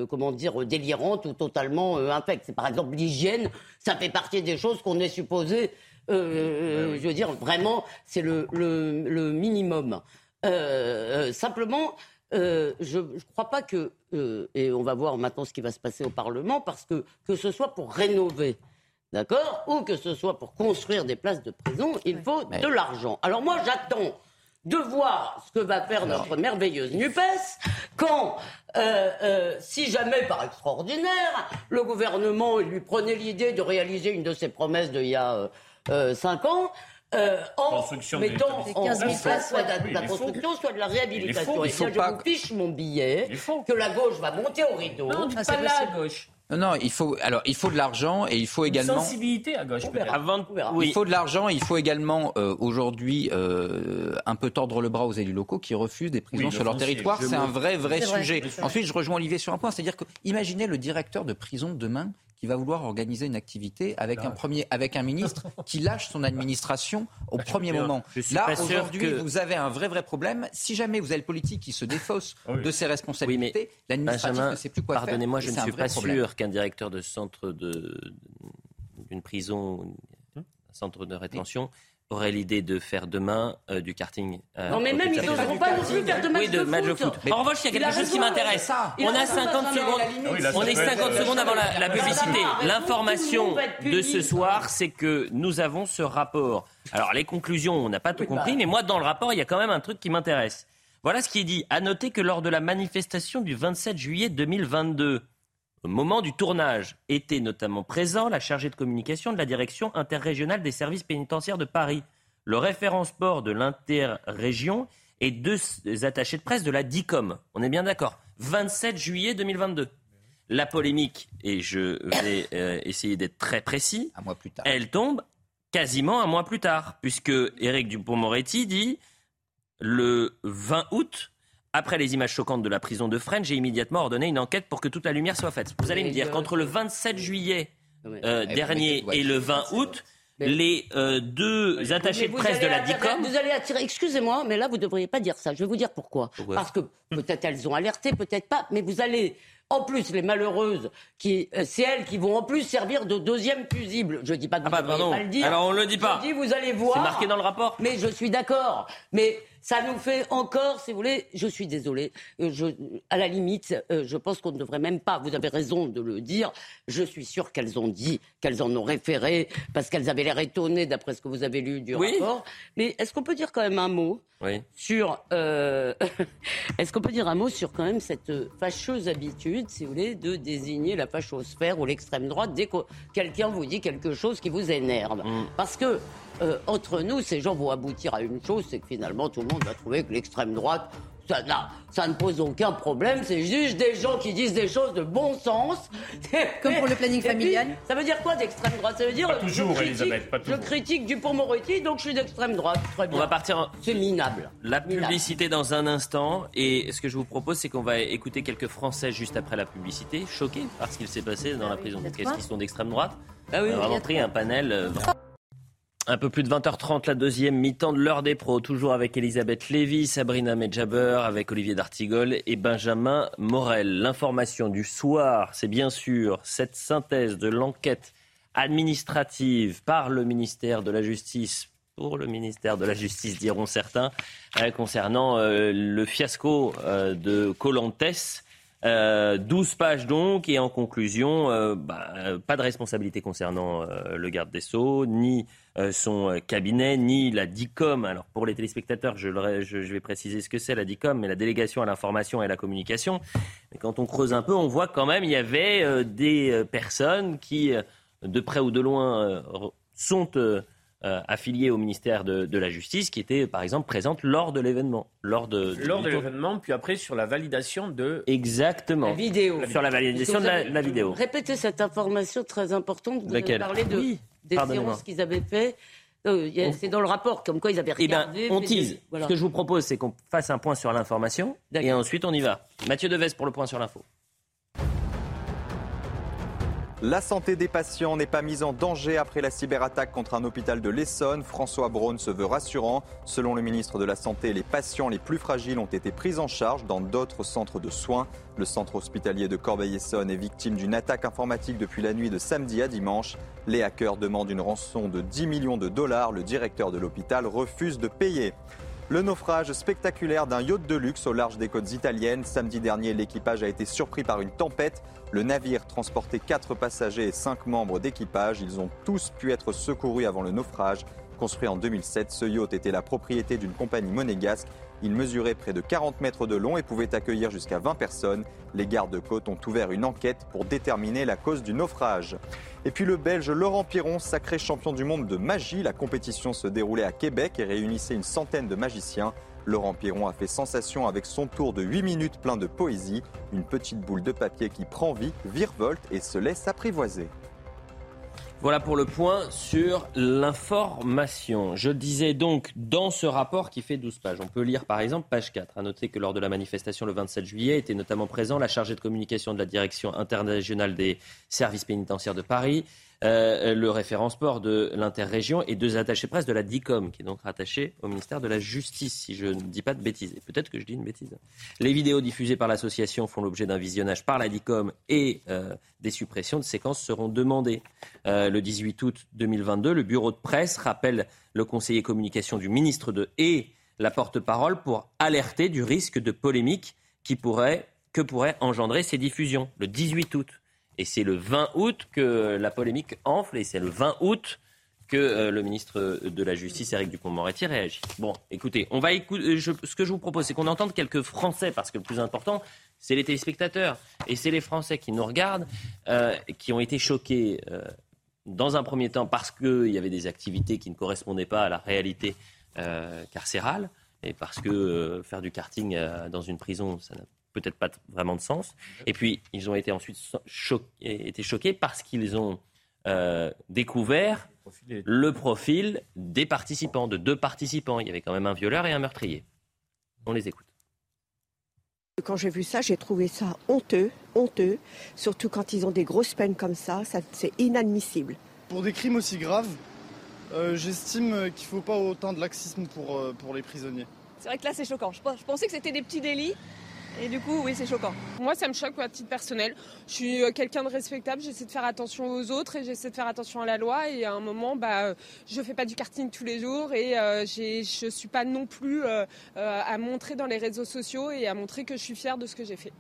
comment dire, délirante ou totalement infecte. Par exemple l'hygiène, ça fait partie des choses qu'on est supposé, je veux dire, vraiment, c'est le, le, minimum. Euh, euh, simplement, euh, je ne crois pas que, et on va voir maintenant ce qui va se passer au Parlement, parce que que ce soit pour rénover, d'accord, ou que ce soit pour construire des places de prison, il faut de l'argent. Alors moi, j'attends de voir ce que va faire notre merveilleuse NUPES quand, euh, euh, si jamais par extraordinaire, le gouvernement lui prenait l'idée de réaliser une de ses promesses d'il y a euh, cinq ans, euh, en mettant en place soit de la, construction, soit de la réhabilitation. Et bien, je vous fiche mon billet que la gauche va monter au rideau. Non, pas la gauche. Non, non, il faut, alors, il faut de l'argent et il faut également. Une sensibilité à gauche, Avant, oui. Il faut de l'argent et il faut également, euh, aujourd'hui, euh, un peu tordre le bras aux élus locaux qui refusent des prisons sur leur territoire. C'est un vrai, vrai sujet. Ensuite, je rejoins Olivier sur un point, c'est-à-dire que, imaginez le directeur de prison demain qui va vouloir organiser une activité avec ah un premier, avec un ministre qui lâche son administration au bah, premier moment. Là, aujourd'hui, vous avez un vrai, vrai problème. Si jamais vous avez le politique qui se défausse de ses responsabilités, l'administratif ne sait plus quoi faire. Pardonnez-moi, je ne suis pas sûr qu'un directeur de centre de d'une prison, un centre de rétention, aurait l'idée de faire demain euh, du karting. Euh, non, mais même ils n'oseront pas non plus faire de match, oui, de, match de foot. En revanche, il y a quelque chose qui m'intéresse. On a 50 secondes. On est 50 secondes avant la, la publicité. L'information de ce soir, c'est que nous avons ce rapport. Alors, les conclusions, on n'a pas tout compris, bah. mais moi, dans le rapport, il y a quand même un truc qui m'intéresse. Voilà ce qui est dit. À noter que lors de la manifestation du 27 juillet 2022, au moment du tournage, était notamment présent la chargée de communication de la direction interrégionale des services pénitentiaires de Paris, le référent sport de l'interrégion et deux attachés de presse de la DICOM. On est bien d'accord 27 juillet 2022. La polémique, et je vais euh, essayer d'être très précis, un mois plus tard. elle tombe quasiment un mois plus tard, puisque Éric Dupont-Moretti dit le 20 août, après les images choquantes de la prison de Fresnes, j'ai immédiatement ordonné une enquête pour que toute la lumière soit faite. Vous allez me dire qu'entre le 27 juillet euh, dernier et le 20 août, les euh, deux attachés de presse de la DICOM. Vous allez attirer, excusez-moi, mais là vous ne devriez pas dire ça. Je vais vous dire pourquoi. Parce que peut-être elles ont alerté, peut-être pas, mais vous allez en plus, les malheureuses, qui, euh, c'est elles qui vont en plus servir de deuxième fusible. Je dis pas que ah vous bah, pas le dire. Alors on le dit pas. Je dis, vous allez voir. C'est marqué dans le rapport. Mais je suis d'accord. Mais ça nous fait encore, si vous voulez, je suis désolée, euh, je, à la limite, euh, je pense qu'on ne devrait même pas, vous avez raison de le dire, je suis sûre qu'elles ont dit, qu'elles en ont référé, parce qu'elles avaient l'air étonnées d'après ce que vous avez lu du rapport. Mais est-ce qu'on peut dire quand même un mot sur... Euh, est-ce qu'on peut dire un mot sur quand même cette fâcheuse habitude, si vous voulez, de désigner la fachosphère ou l'extrême droite dès que quelqu'un vous dit quelque chose qui vous énerve? Mm. Parce que euh, entre nous, ces gens vont aboutir à une chose, c'est que finalement tout le monde va trouver que l'extrême droite, ça, ça, ne pose aucun problème, c'est juste des gens qui disent des choses de bon sens. Comme pour le planning familial. ça veut dire quoi d'extrême droite? Ça veut dire. Pas toujours, Elisabeth, pas toujours. Je critique Dupont-Moretti, donc je suis d'extrême droite. Très bien. On va partir. C'est minable. La publicité dans un instant. Et ce que je vous propose, c'est qu'on va écouter quelques Français juste après la publicité, choqués par ce qu'il s'est passé dans la prison. Qu'est-ce qu'ils sont d'extrême droite? Ah oui, On a vraiment pris un panel. Euh, un peu plus de 20h30, la deuxième mi-temps de l'heure des pros, toujours avec Elisabeth Lévy, Sabrina Medjaber, avec Olivier D'Artigol et Benjamin Morel. L'information du soir, c'est bien sûr cette synthèse de l'enquête administrative par le ministère de la Justice, pour le ministère de la Justice diront certains, euh, concernant euh, le fiasco euh, de Colantes. 12 pages donc, et en conclusion, bah, pas de responsabilité concernant le garde des Sceaux, ni euh, son euh, cabinet, ni la DICOM. Alors pour les téléspectateurs, je, vais préciser ce que c'est la DICOM, mais la délégation à l'information et à la communication. Mais quand on creuse un peu, on voit quand même il y avait euh, des personnes qui, de près ou de loin, sont affiliées au ministère de, la Justice, qui étaient par exemple présentes lors de l'événement. Lors de, lors de l'événement, puis après sur la validation de... Exactement. La vidéo. Sur la validation de la, vidéo. Répétez cette information très importante. Vous avez parlé de des séances qu'ils avaient fait. Euh, c'est dans le rapport, comme quoi ils avaient regardé. Eh ben, on tease. Ce que je vous propose, c'est qu'on fasse un point sur l'information et ensuite on y va. Mathieu Deves pour le point sur l'info. La santé des patients n'est pas mise en danger après la cyberattaque contre un hôpital de l'Essonne. François Braun se veut rassurant. Selon le ministre de la Santé, les patients les plus fragiles ont été pris en charge dans d'autres centres de soins. Le centre hospitalier de Corbeil-Essonne est victime d'une attaque informatique depuis la nuit de samedi à dimanche. Les hackers demandent une rançon de 10 millions de dollars. Le directeur de l'hôpital refuse de payer. Le naufrage spectaculaire d'un yacht de luxe au large des côtes italiennes. Samedi dernier, l'équipage a été surpris par une tempête. Le navire transportait quatre passagers et cinq membres d'équipage. Ils ont tous pu être secourus avant le naufrage. Construit en 2007, ce yacht était la propriété d'une compagnie monégasque. Il mesurait près de 40 mètres de long et pouvait accueillir jusqu'à 20 personnes. Les gardes-côtes ont ouvert une enquête pour déterminer la cause du naufrage. Et puis le Belge Laurent Piron, sacré champion du monde de magie. La compétition se déroulait à Québec et réunissait une centaine de magiciens. Laurent Piron a fait sensation avec son tour de 8 minutes plein de poésie, une petite boule de papier qui prend vie, virevolte et se laisse apprivoiser. Voilà pour le point sur l'information. Je disais donc dans ce rapport qui fait 12 pages, on peut lire par exemple page 4. À noter que lors de la manifestation le 27 juillet était notamment présent la chargée de communication de la direction internationale des services pénitentiaires de Paris, euh, le référent sport de l'interrégion et deux attachés presse de la DICOM, qui est donc rattaché au ministère de la Justice, si je ne dis pas de bêtises. Peut-être que je dis une bêtise. Les vidéos diffusées par l'association font l'objet d'un visionnage par la DICOM et euh, des suppressions de séquences seront demandées. Euh, le 18 août 2022, le bureau de presse rappelle le conseiller communication du ministre de et la porte-parole pour alerter du risque de polémique qui pourrait, que pourraient engendrer ces diffusions. Le 18 août. Et c'est le 20 août que la polémique enfle et c'est le 20 août que euh, le ministre de la Justice, Éric Dupont-Moretti, réagit. Bon, écoutez, on va écouter, ce que je vous propose, c'est qu'on entende quelques Français, parce que le plus important, c'est les téléspectateurs. Et c'est les Français qui nous regardent, euh, qui ont été choqués, euh, dans un premier temps, parce qu'il y avait des activités qui ne correspondaient pas à la réalité carcérale, et parce que faire du karting dans une prison, ça n'a peut-être pas vraiment de sens. Et puis, ils ont été ensuite choqués, été choqués parce qu'ils ont euh, découvert le profil des participants, de deux participants. Il y avait quand même un violeur et un meurtrier. On les écoute. Quand j'ai vu ça, j'ai trouvé ça honteux, honteux, surtout quand ils ont des grosses peines comme ça, ça c'est inadmissible. Pour des crimes aussi graves, euh, j'estime qu'il ne faut pas autant de laxisme pour, euh, pour les prisonniers. C'est vrai que là c'est choquant. Je pensais que c'était des petits délits, et du coup, oui, c'est choquant. Moi, ça me choque à titre personnel. Je suis euh, quelqu'un de respectable, j'essaie de faire attention aux autres et j'essaie de faire attention à la loi. Et à un moment, bah, je fais pas du karting tous les jours et euh, je suis pas non plus euh, à montrer dans les réseaux sociaux et à montrer que je suis fière de ce que j'ai fait.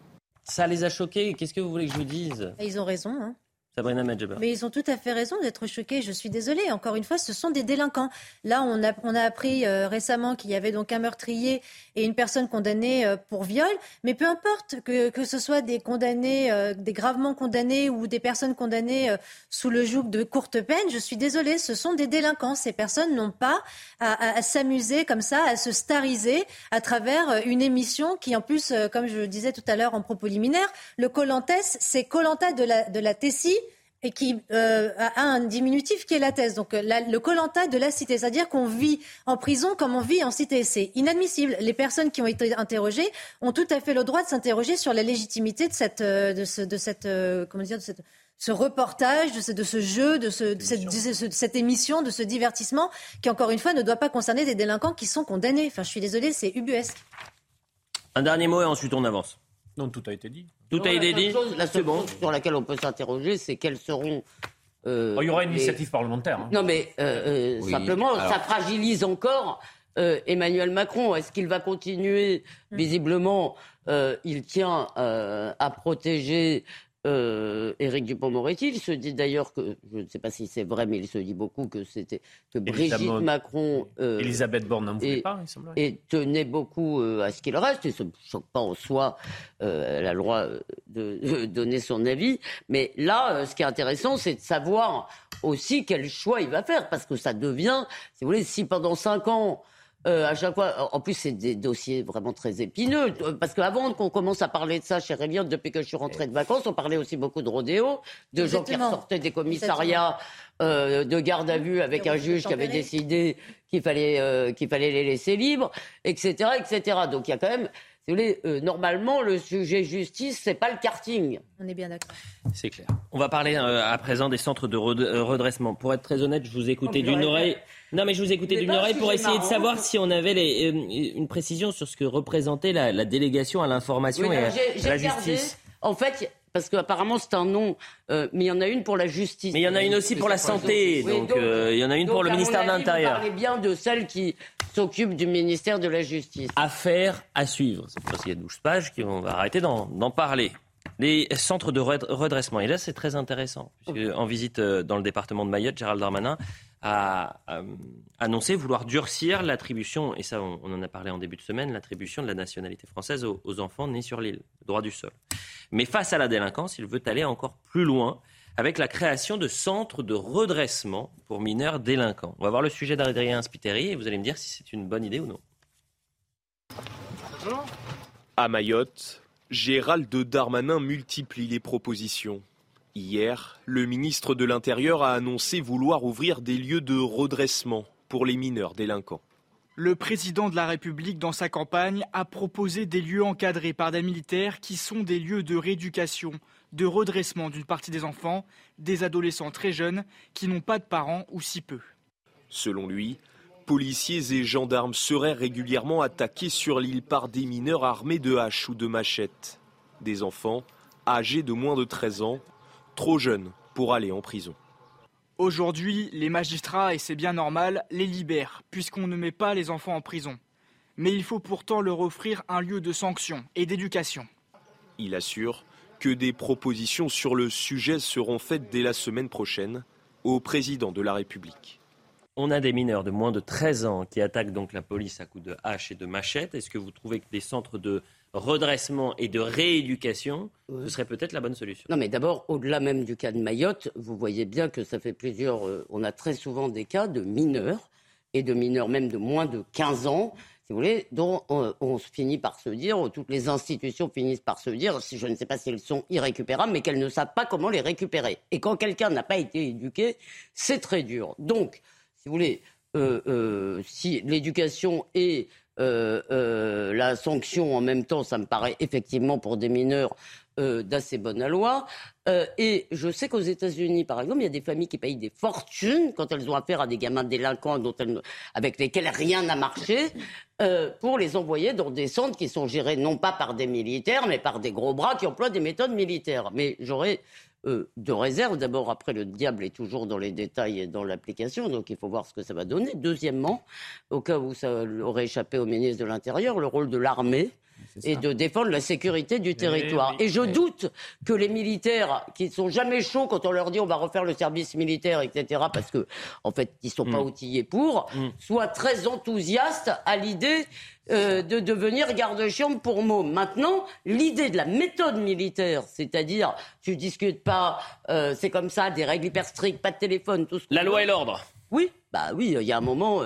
Ça les a choqués. Qu'est-ce que vous voulez que je vous dise? Ils ont raison. Hein. Sabrina Mais ils ont tout à fait raison d'être choqués. Je suis désolée. Encore une fois, ce sont des délinquants. Là, on a, on a appris euh, récemment qu'il y avait donc un meurtrier et une personne condamnée euh, pour viol. Mais peu importe que, que ce soit des condamnés, euh, des gravement condamnés ou des personnes condamnées sous le joug de courte peine, je suis désolée. Ce sont des délinquants. Ces personnes n'ont pas à, à, s'amuser comme ça, à se stariser à travers une émission qui, en plus, comme je le disais tout à l'heure en propos liminaire, le Colantes, c'est Colanta de la, de la Tessie et qui euh, a un diminutif qui est la thèse. Donc le colanta de la cité, c'est-à-dire qu'on vit en prison comme on vit en cité. C'est inadmissible. Les personnes qui ont été interrogées ont tout à fait le droit de s'interroger sur la légitimité de cette, euh, de, ce, de cette, euh, comment dire, de cette, ce reportage, de ce, de ce jeu, de, ce, de, cette, de, cette, émission, de ce divertissement, qui encore une fois ne doit pas concerner des délinquants qui sont condamnés. Enfin, je suis désolée, c'est ubuesque. Un dernier mot et ensuite on avance. Non, tout a été dit. Tout a été dit. la seule chose sur laquelle on peut s'interroger, c'est quelles seront. Euh, oh, il y aura une initiative parlementaire. Hein. Non, mais euh, euh, simplement, ça fragilise encore Emmanuel Macron. Est-ce qu'il va continuer? Mm. Visiblement, il tient à protéger euh, Éric Dupont-Moretti. Il se dit d'ailleurs que, je ne sais pas si c'est vrai, mais il se dit beaucoup que c'était que Brigitte Macron. Euh, Elisabeth Borne n'en voulait pas, il. Et tenait beaucoup euh, à ce qu'il reste. Et ce ne choque pas en soi. Euh, elle a le droit de, donner son avis. Mais là, ce qui est intéressant, c'est de savoir aussi quel choix il va faire. Parce que ça devient, si vous voulez, si pendant cinq ans, euh, à chaque fois, en plus, c'est des dossiers vraiment très épineux. Parce qu'avant qu'on commence à parler de ça chez Rélian, depuis que je suis rentrée de vacances, on parlait aussi beaucoup de rodéo, de gens qui ressortaient des commissariats euh, de garde à vue avec un juge qui avait décidé qu'il fallait, euh, qu'il fallait les laisser libres, etc., etc. Donc il y a quand même si vous voulez, euh, normalement, le sujet justice, c'est pas le karting. On est bien d'accord. C'est clair. On va parler euh, à présent des centres de euh, redressement. Pour être très honnête, je vous écoutais d'une oreille. Non, mais je vous écoutais d'une oreille pour essayer de savoir si on avait les, une précision sur ce que représentait la, délégation à l'information et à, la justice. En fait, parce qu'apparemment c'est un nom, mais il y en a une pour la justice. Mais il y en a une aussi pour la santé, donc, il y en a une pour le ministère de l'Intérieur. Vous parlez bien de celle qui s'occupe du ministère de la Justice. Affaire à suivre. Cette fois-ci, il y a 12 pages qui vont arrêter d'en parler. Les centres de redressement. Et là, c'est très intéressant. en visite euh, dans le département de Mayotte, Gérald Darmanin a annoncé vouloir durcir l'attribution, et ça on, en a parlé en début de semaine, l'attribution de la nationalité française aux, aux enfants nés sur l'île, droit du sol. Mais face à la délinquance, il veut aller encore plus loin avec la création de centres de redressement pour mineurs délinquants. On va voir le sujet d'Adrien Spiteri et vous allez me dire si c'est une bonne idée ou non. À Mayotte, Gérald Darmanin multiplie les propositions. Hier, le ministre de l'Intérieur a annoncé vouloir ouvrir des lieux de redressement pour les mineurs délinquants. Le président de la République, dans sa campagne, a proposé des lieux encadrés par des militaires qui sont des lieux de rééducation, de redressement d'une partie des enfants, des adolescents très jeunes qui n'ont pas de parents ou si peu. Selon lui, policiers et gendarmes seraient régulièrement attaqués sur l'île par des mineurs armés de haches ou de machettes. Des enfants âgés de moins de 13 ans trop jeunes pour aller en prison. Aujourd'hui, les magistrats, et c'est bien normal, les libèrent, puisqu'on ne met pas les enfants en prison. Mais il faut pourtant leur offrir un lieu de sanction et d'éducation. Il assure que des propositions sur le sujet seront faites dès la semaine prochaine au président de la République. On a des mineurs de moins de 13 ans qui attaquent donc la police à coups de hache et de machette. Est-ce que vous trouvez que des centres de redressement et de rééducation, ce serait peut-être la bonne solution. Non, mais d'abord, au-delà même du cas de Mayotte, vous voyez bien que ça fait plusieurs. Euh, on a très souvent des cas de mineurs, et de mineurs même de moins de 15 ans, si vous voulez, dont on, on finit par se dire, toutes les institutions finissent par se dire, si je ne sais pas si elles sont irrécupérables, mais qu'elles ne savent pas comment les récupérer. Et quand quelqu'un n'a pas été éduqué, c'est très dur. Donc, si vous voulez, euh, euh, si l'éducation est euh, euh, la sanction en même temps, ça me paraît effectivement pour des mineurs euh, d'assez bonne loi. et je sais qu'aux États-Unis, par exemple, il y a des familles qui payent des fortunes quand elles ont affaire à des gamins délinquants dont avec lesquels rien n'a marché, pour les envoyer dans des centres qui sont gérés non pas par des militaires, mais par des gros bras qui emploient des méthodes militaires. Mais j'aurais euh, de réserve. D'abord, après, le diable est toujours dans les détails et dans l'application, donc il faut voir ce que ça va donner. Deuxièmement, au cas où ça aurait échappé au ministre de l'Intérieur, le rôle de l'armée et de défendre la sécurité du territoire. et je doute que les militaires, qui ne sont jamais chauds quand on leur dit on va refaire le service militaire, etc., parce que en fait ils sont pas mm. outillés pour, mm. soient très enthousiastes à l'idée euh, de devenir garde-chambre pour mots. Maintenant, l'idée de la méthode militaire, c'est-à-dire tu discutes pas, euh, c'est comme ça, des règles hyper strictes, pas de téléphone, tout ce La loi et l'ordre. Oui, bah oui, il y a un moment.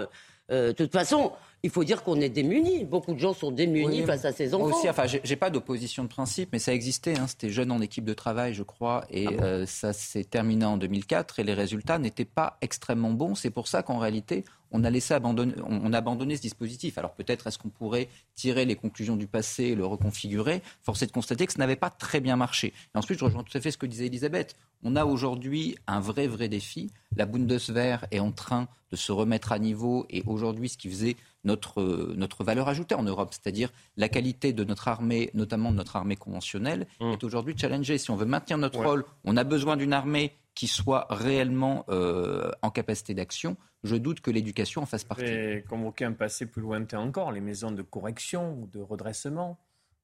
Euh, de toute façon, il faut dire qu'on est démunis. Beaucoup de gens sont démunis face à ces enfants. Aussi, enfin, j'ai pas d'opposition de principe, mais ça existait. Hein. C'était jeune en équipe de travail, je crois, et ah euh, ça s'est terminé en 2004 et les résultats n'étaient pas extrêmement bons. C'est pour ça qu'en réalité, on a laissé abandonner, on a abandonné ce dispositif. Alors peut-être est-ce qu'on pourrait tirer les conclusions du passé et le reconfigurer Force est de constater que ça n'avait pas très bien marché. Et ensuite, je rejoins tout à fait ce que disait Elisabeth. On a aujourd'hui un vrai, vrai défi. La Bundeswehr est en train de se remettre à niveau et aujourd'hui, ce qui faisait notre, notre valeur ajoutée en Europe, c'est-à-dire la qualité de notre armée, notamment de notre armée conventionnelle, mmh. est aujourd'hui challengée. Si on veut maintenir notre rôle, on a besoin d'une armée qui soit réellement euh, en capacité d'action. Je doute que l'éducation en fasse partie. Et convoquer un passé plus lointain encore, les maisons de correction ou de redressement,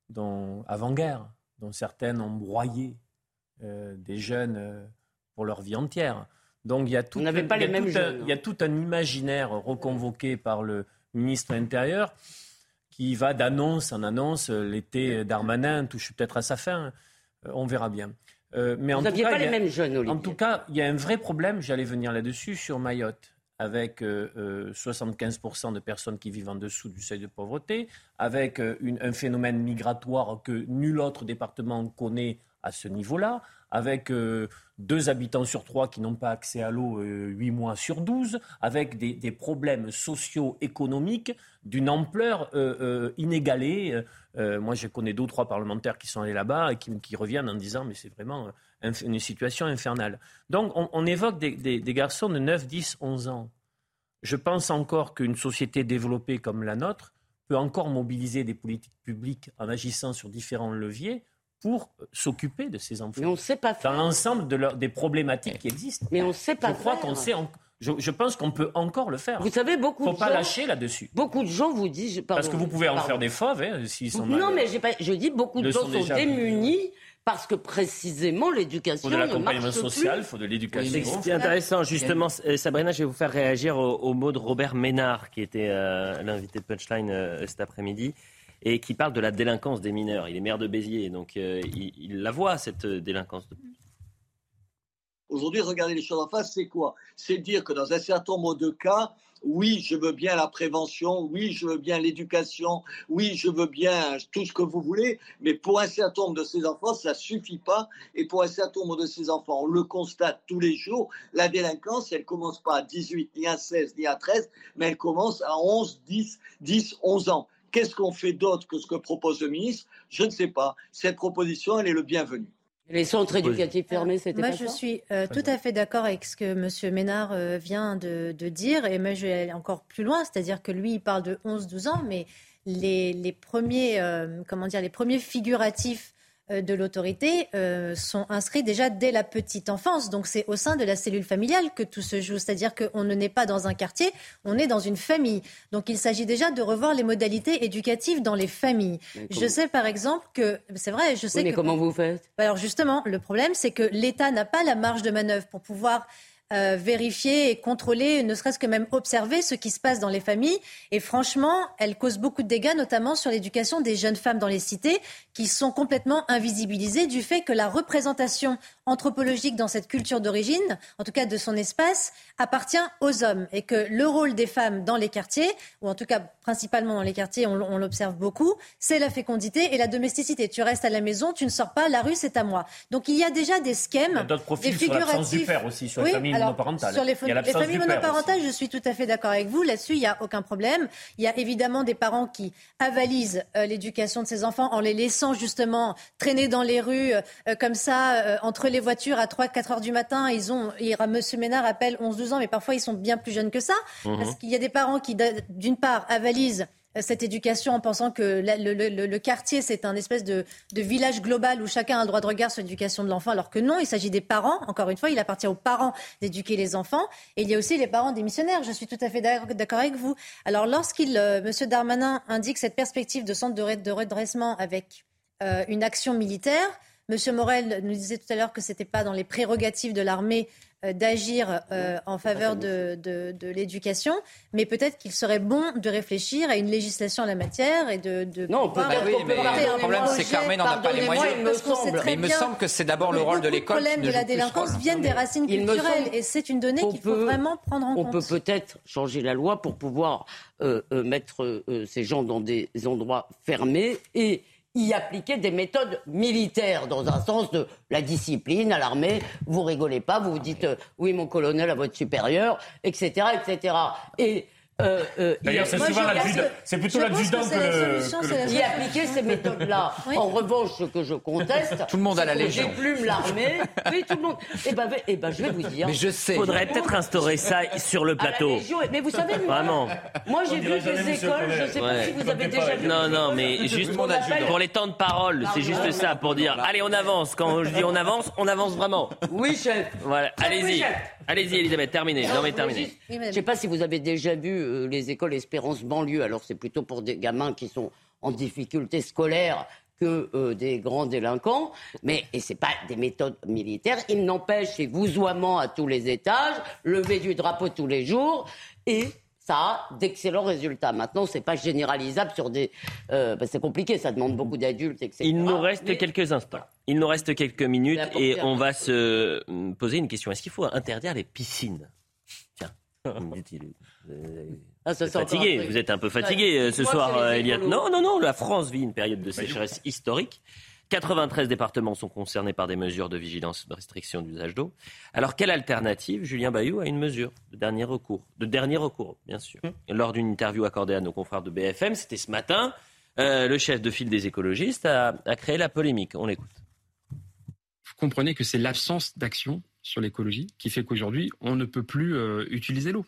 dont, avant-guerre, dont certaines ont broyé euh, des jeunes euh, pour leur vie entière. Donc il y a tout, pas les mêmes il y a tout un imaginaire reconvoqué par le ministre intérieur qui va d'annonce en annonce. L'été Darmanin touche peut-être à sa fin. Euh, on verra bien. Euh, mais Vous n'aviez pas les mêmes jeunes, Olivier. En tout cas, il y a un vrai problème, j'allais venir là-dessus, sur Mayotte, avec 75% euh, de personnes qui vivent en dessous du seuil de pauvreté, avec un phénomène migratoire que nul autre département connaît à ce niveau-là, avec euh, deux habitants sur trois qui n'ont pas accès à l'eau euh, huit mois sur douze, avec des, problèmes socio-économiques d'une ampleur euh, inégalée. moi, je connais deux ou trois parlementaires qui sont allés là-bas et qui, reviennent en disant mais c'est vraiment une situation infernale. Donc, on, évoque des, garçons de 9, 10, 11 ans. Je pense encore qu'une société développée comme la nôtre peut encore mobiliser des politiques publiques en agissant sur différents leviers pour s'occuper de ces enfants. Mais on sait pas faire. Dans l'ensemble de des problématiques qui existent. Mais on ne sait pas je crois qu'on sait. Je, pense qu'on peut encore le faire. Vous savez, beaucoup Faut de pas lâcher là-dessus. Beaucoup de gens vous disent. Parce que vous pouvez en faire des fauves, hein, s'ils sont Non, mais pas, je dis beaucoup de gens sont démunis parce que précisément l'éducation. Il faut de l'accompagnement social, il faut de l'éducation. C'est intéressant, justement. Euh, Sabrina, je vais vous faire réagir au, mot de Robert Ménard, qui était euh, l'invité de Punchline euh, cet après-midi, et qui parle de la délinquance des mineurs. Il est maire de Béziers, donc il, il, la voit, cette délinquance. Aujourd'hui, regarder les choses en face, c'est quoi? C'est dire que dans un certain nombre de cas, oui, je veux bien la prévention, oui, je veux bien l'éducation, oui, je veux bien tout ce que vous voulez, mais pour un certain nombre de ces enfants, ça ne suffit pas. Et pour un certain nombre de ces enfants, on le constate tous les jours, la délinquance, elle commence pas à 18, ni à 16, ni à 13, mais elle commence à 11, 10, 10, 11 ans. Qu'est-ce qu'on fait d'autre que ce que propose le ministre? Je ne sais pas. Cette proposition, elle est le bienvenu. Les centres éducatifs fermés, c'était Moi, je suis euh, tout à fait d'accord avec ce que M. Ménard euh, vient de, dire. Et moi, je vais aller encore plus loin. C'est-à-dire que lui, il parle de 11-12 ans, mais les, premiers, euh, comment dire, les premiers figuratifs euh, de l'autorité euh, sont inscrits déjà dès la petite enfance. Donc c'est au sein de la cellule familiale que tout se joue. C'est-à-dire qu'on ne naît pas dans un quartier, on est dans une famille. Donc il s'agit déjà de revoir les modalités éducatives dans les familles. Je sais par exemple que, c'est vrai, je sais mais que... comment vous faites? Alors justement, le problème c'est que l'État n'a pas la marge de manœuvre pour pouvoir euh, vérifier et contrôler, ne serait-ce que même observer ce qui se passe dans les familles. Et franchement, elle cause beaucoup de dégâts, notamment sur l'éducation des jeunes femmes dans les cités, qui sont complètement invisibilisées du fait que la représentation anthropologique dans cette culture d'origine, en tout cas de son espace, appartient aux hommes. Et que le rôle des femmes dans les quartiers, ou en tout cas principalement dans les quartiers, on, l'observe beaucoup, c'est la fécondité et la domesticité. Tu restes à la maison, tu ne sors pas, la rue c'est à moi. Donc il y a déjà des schèmes, des figuratifs. Sur du père aussi, sur les familles monoparentales. Sur les, les familles monoparentales, je suis tout à fait d'accord avec vous. Là-dessus, il n'y a aucun problème. Il y a évidemment des parents qui avalisent euh, l'éducation de ces enfants en les laissant justement traîner dans les rues euh, comme ça, euh, entre les voitures à 3-4 heures du matin. Ils ont, Monsieur Ménard appelle 11-12 ans, mais parfois ils sont bien plus jeunes que ça. Mhm. Parce qu'il y a des parents qui, d'une part, avalisent cette éducation en pensant que le, quartier, c'est un espèce de, village global où chacun a le droit de regard sur l'éducation de l'enfant, alors que non, il s'agit des parents. Encore une fois, il appartient aux parents d'éduquer les enfants. Et il y a aussi les parents des missionnaires. Je suis tout à fait d'accord avec vous. Alors, lorsqu'il, euh, M. Darmanin, indique cette perspective de centre de, redressement avec euh, une action militaire, M. Morel nous disait tout à l'heure que ce n'était pas dans les prérogatives de l'armée euh, d'agir euh, en faveur de, de, l'éducation, mais peut-être qu'il serait bon de réfléchir à une législation en la matière et de. de non, on peut, pas oui, mais le problème, c'est qu'Armée n'en a pas les moyens. Il me semble. Mais il me semble que c'est d'abord le rôle de l'école. Le problème de la délinquance vient des racines culturelles, et c'est une donnée qu'il faut vraiment prendre en compte. On peut peut-être changer la loi pour pouvoir euh, mettre ces gens dans des endroits fermés et y appliquer des méthodes militaires dans un sens de la discipline à l'armée. Vous rigolez pas, vous dites euh, oui mon colonel à votre supérieur, etc., etc. Et euh, euh, D'ailleurs, c'est souvent l'adjudant. C'est plutôt l'adjudant que, le. Y appliquer ces méthodes-là. En revanche, ce que je conteste. Tout le monde a la Légion. Déplume l'armée. Oui, tout le monde. Eh ben, eh ben, je vais vous dire. Mais je sais. Faudrait peut-être instaurer ça sur le plateau. mais vous savez, vraiment. Moi, j'ai vu des écoles. Je ne sais pas si vous avez déjà vu. Non, non, mais juste pour les temps de parole, c'est juste ça pour dire. Allez, on avance. Quand je dis on avance, on avance vraiment. Oui, chef. Voilà. Allez-y. Allez-y, Elisabeth, terminez. Non, mais terminez. Je ne sais pas si vous avez déjà vu euh, les écoles Espérance banlieue. Alors, c'est plutôt pour des gamins qui sont en difficulté scolaire que euh, des grands délinquants, mais et c'est pas des méthodes militaires. Il n'empêche, c'est vousoiement à tous les étages, lever du drapeau tous les jours, et ça a d'excellents résultats. Maintenant, c'est pas généralisable sur des. Euh, bah, c'est compliqué, ça demande beaucoup d'adultes, etc. Il nous reste quelques instants. Il nous reste quelques minutes et on va se hum, poser une question. Est-ce qu'il faut interdire les piscines? Tiens, ah, vous êtes fatigué, vous êtes un peu fatigué euh, ce soir, euh, Eliott. Non, non, non, la France vit une période de sécheresse historique. 93 départements sont concernés par des mesures de vigilance de restriction d'usage d'eau. Alors, quelle alternative Julien Bayou a une mesure de dernier recours De dernier recours, bien sûr. Hum. Lors d'une interview accordée à nos confrères de BFM, c'était ce matin, euh, le chef de file des écologistes a, créé la polémique. On l'écoute. Comprenez que c'est l'absence d'action sur l'écologie qui fait qu'aujourd'hui, on ne peut plus euh, utiliser l'eau.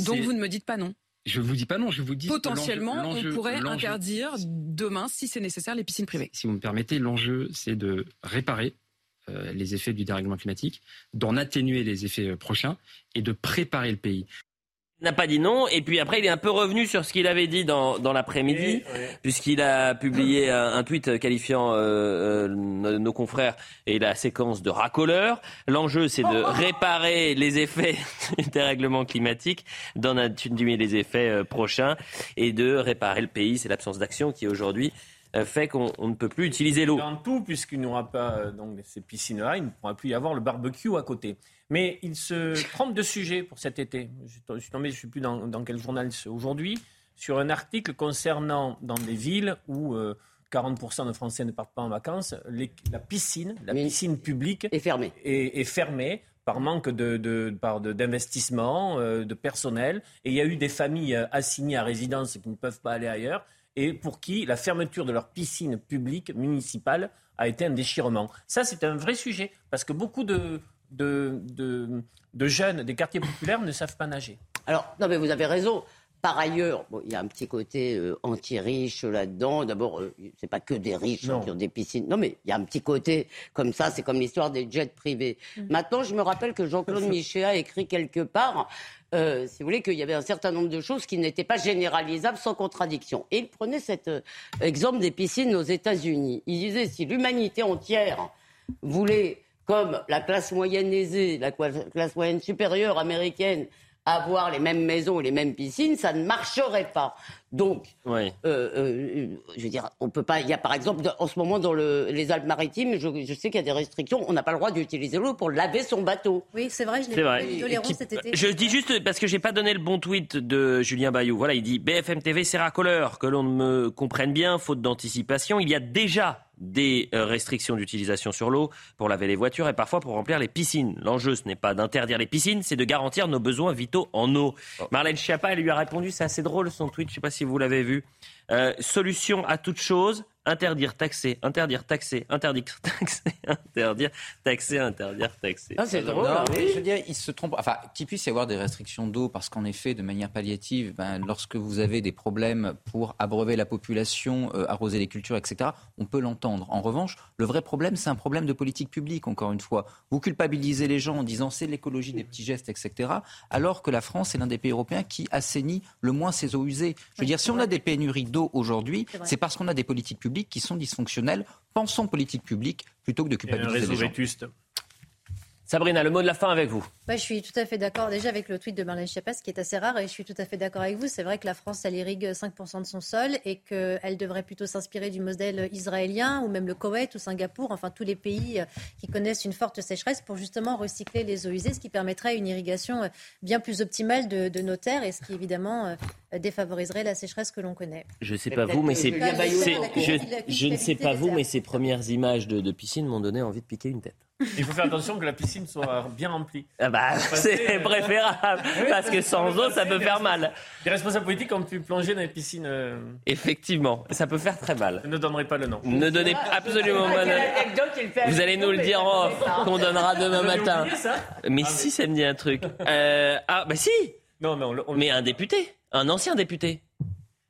Donc vous ne me dites pas non je vous dis pas non, je vous dis potentiellement on pourrait interdire demain, si c'est nécessaire, les piscines privées. Si vous me permettez, l'enjeu c'est de réparer euh, les effets du dérèglement climatique, d'en atténuer les effets euh, prochains et de préparer le pays. N'a pas dit non. Et puis après, il est un peu revenu sur ce qu'il avait dit dans, dans l'après-midi, puisqu'il a publié un, tweet qualifiant euh, euh, nos confrères et la séquence de racoleurs. L'enjeu, c'est de réparer les effets du dérèglement climatique, d'en atténuer les effets euh, prochains et de réparer le pays. C'est l'absence d'action qui aujourd'hui fait qu'on ne peut plus utiliser l'eau. Dans tout, puisqu'il n'y aura pas donc, ces piscines-là, il ne pourra plus y avoir le barbecue à côté. Mais il se trompe de sujet pour cet été. Je suis tombé, je ne sais plus dans, quel journal c'est aujourd'hui, sur un article concernant dans des villes où 40% euh, de Français ne partent pas en vacances, la piscine, la piscine publique est fermée. Est, fermée par manque d'investissement, de, de, de, personnel. Et il y a eu des familles euh, assignées à résidence qui ne peuvent pas aller ailleurs et pour qui la fermeture de leur piscine publique municipale a été un déchirement. Ça, c'est un vrai sujet, parce que beaucoup de, de, de, jeunes des quartiers populaires ne savent pas nager. Alors, non, mais vous avez raison. Par ailleurs, il y a un petit côté euh, anti-riche là-dedans. D'abord, euh, c'est pas que des riches qui ont des piscines. Non, mais il y a un petit côté comme ça. C'est comme l'histoire des jets privés. Mm. Maintenant, je me rappelle que Jean-Claude Michet a écrit quelque part, euh, si vous voulez, qu'il y avait un certain nombre de choses qui n'étaient pas généralisables sans contradiction. Et il prenait cet exemple des piscines aux États-Unis. Il disait si l'humanité entière voulait comme la classe moyenne aisée, la classe moyenne supérieure américaine, avoir les mêmes maisons et les mêmes piscines, ça ne marcherait pas. Donc, euh, euh, je veux dire, on peut pas. Il y a par exemple en ce moment dans les Alpes-Maritimes, je, sais qu'il y a des restrictions. On n'a pas le droit d'utiliser l'eau pour laver son bateau. Oui, c'est vrai. Je l'ai cet été. Je dis juste parce que j'ai pas donné le bon tweet de Julien Bayou. Voilà, il dit BFM TV c'est racoleur, que l'on me comprenne bien, faute d'anticipation. Il y a déjà des euh, restrictions d'utilisation sur l'eau pour laver les voitures et parfois pour remplir les piscines. L'enjeu, ce n'est pas d'interdire les piscines, c'est de garantir nos besoins vitaux en eau. Oh. Marlène Schiappa, elle lui a répondu, c'est assez drôle son tweet, je ne sais pas si vous l'avez vu. Euh, solution à toute chose, interdire, taxer, interdire, taxer, interdire, taxer, interdire, taxer, interdire, taxer. Ah, c'est drôle. Hein. je veux dire, il se trompe. Enfin, qu'il puisse y avoir des restrictions d'eau, parce qu'en effet, de manière palliative, ben, lorsque vous avez des problèmes pour abreuver la population, euh, arroser les cultures, etc., on peut l'entendre. En revanche, le vrai problème, c'est un problème de politique publique, encore une fois. Vous culpabilisez les gens en disant c'est l'écologie des petits gestes, etc., alors que la France est l'un des pays européens qui assainit le moins ses eaux usées. Je veux dire, si on a des pénuries d'eau aujourd'hui, c'est parce qu'on a des politiques publiques qui sont dysfonctionnels. Pensons politique publique plutôt que de culpabiliser les gens. Sabrina, le mot de la fin avec vous. je suis tout à fait d'accord déjà avec le tweet de Marlène Schiappa, ce qui est assez rare, et je suis tout à fait d'accord avec vous. C'est vrai que la France, elle irrigue 5% de son sol et qu'elle devrait plutôt s'inspirer du modèle israélien ou même le Koweït ou Singapour, enfin tous les pays qui connaissent une forte sécheresse pour justement recycler les eaux usées, ce qui permettrait une irrigation bien plus optimale de, nos terres et ce qui évidemment euh, défavoriserait la sécheresse que l'on connaît. Je ne sais pas vous, mais c'est, je, je, ne sais pas vous, mais ces premières images de, de piscine m'ont donné envie de piquer une tête. Il faut faire attention que la piscine soit bien remplie. Ah bah, c'est préférable, parce que sans eau, ça peut faire mal. Les responsables politiques ont pu plonger dans les piscines. Euh, Effectivement, ça peut faire très mal. Je ne donnerai pas le nom. Ne donnez absolument pas le nom. Vous allez nous le dire en off, qu'on donnera demain matin. Mais si, ça me dit un truc. Euh, ah, bah si Non, mais on, Mais un député, un ancien député.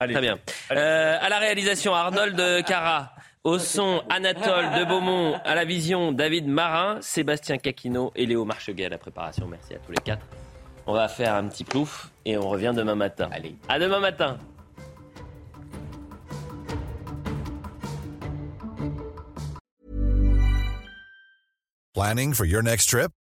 Allez. Très bien. Euh, à la réalisation, Arnold Cara. Au son, Anatole de Beaumont, à la vision, David Marin, Sébastien Caquino et Léo Marcheguet à la préparation. Merci à tous les quatre. On va faire un petit plouf et on revient demain matin. Allez, à demain matin. Planning for your next trip?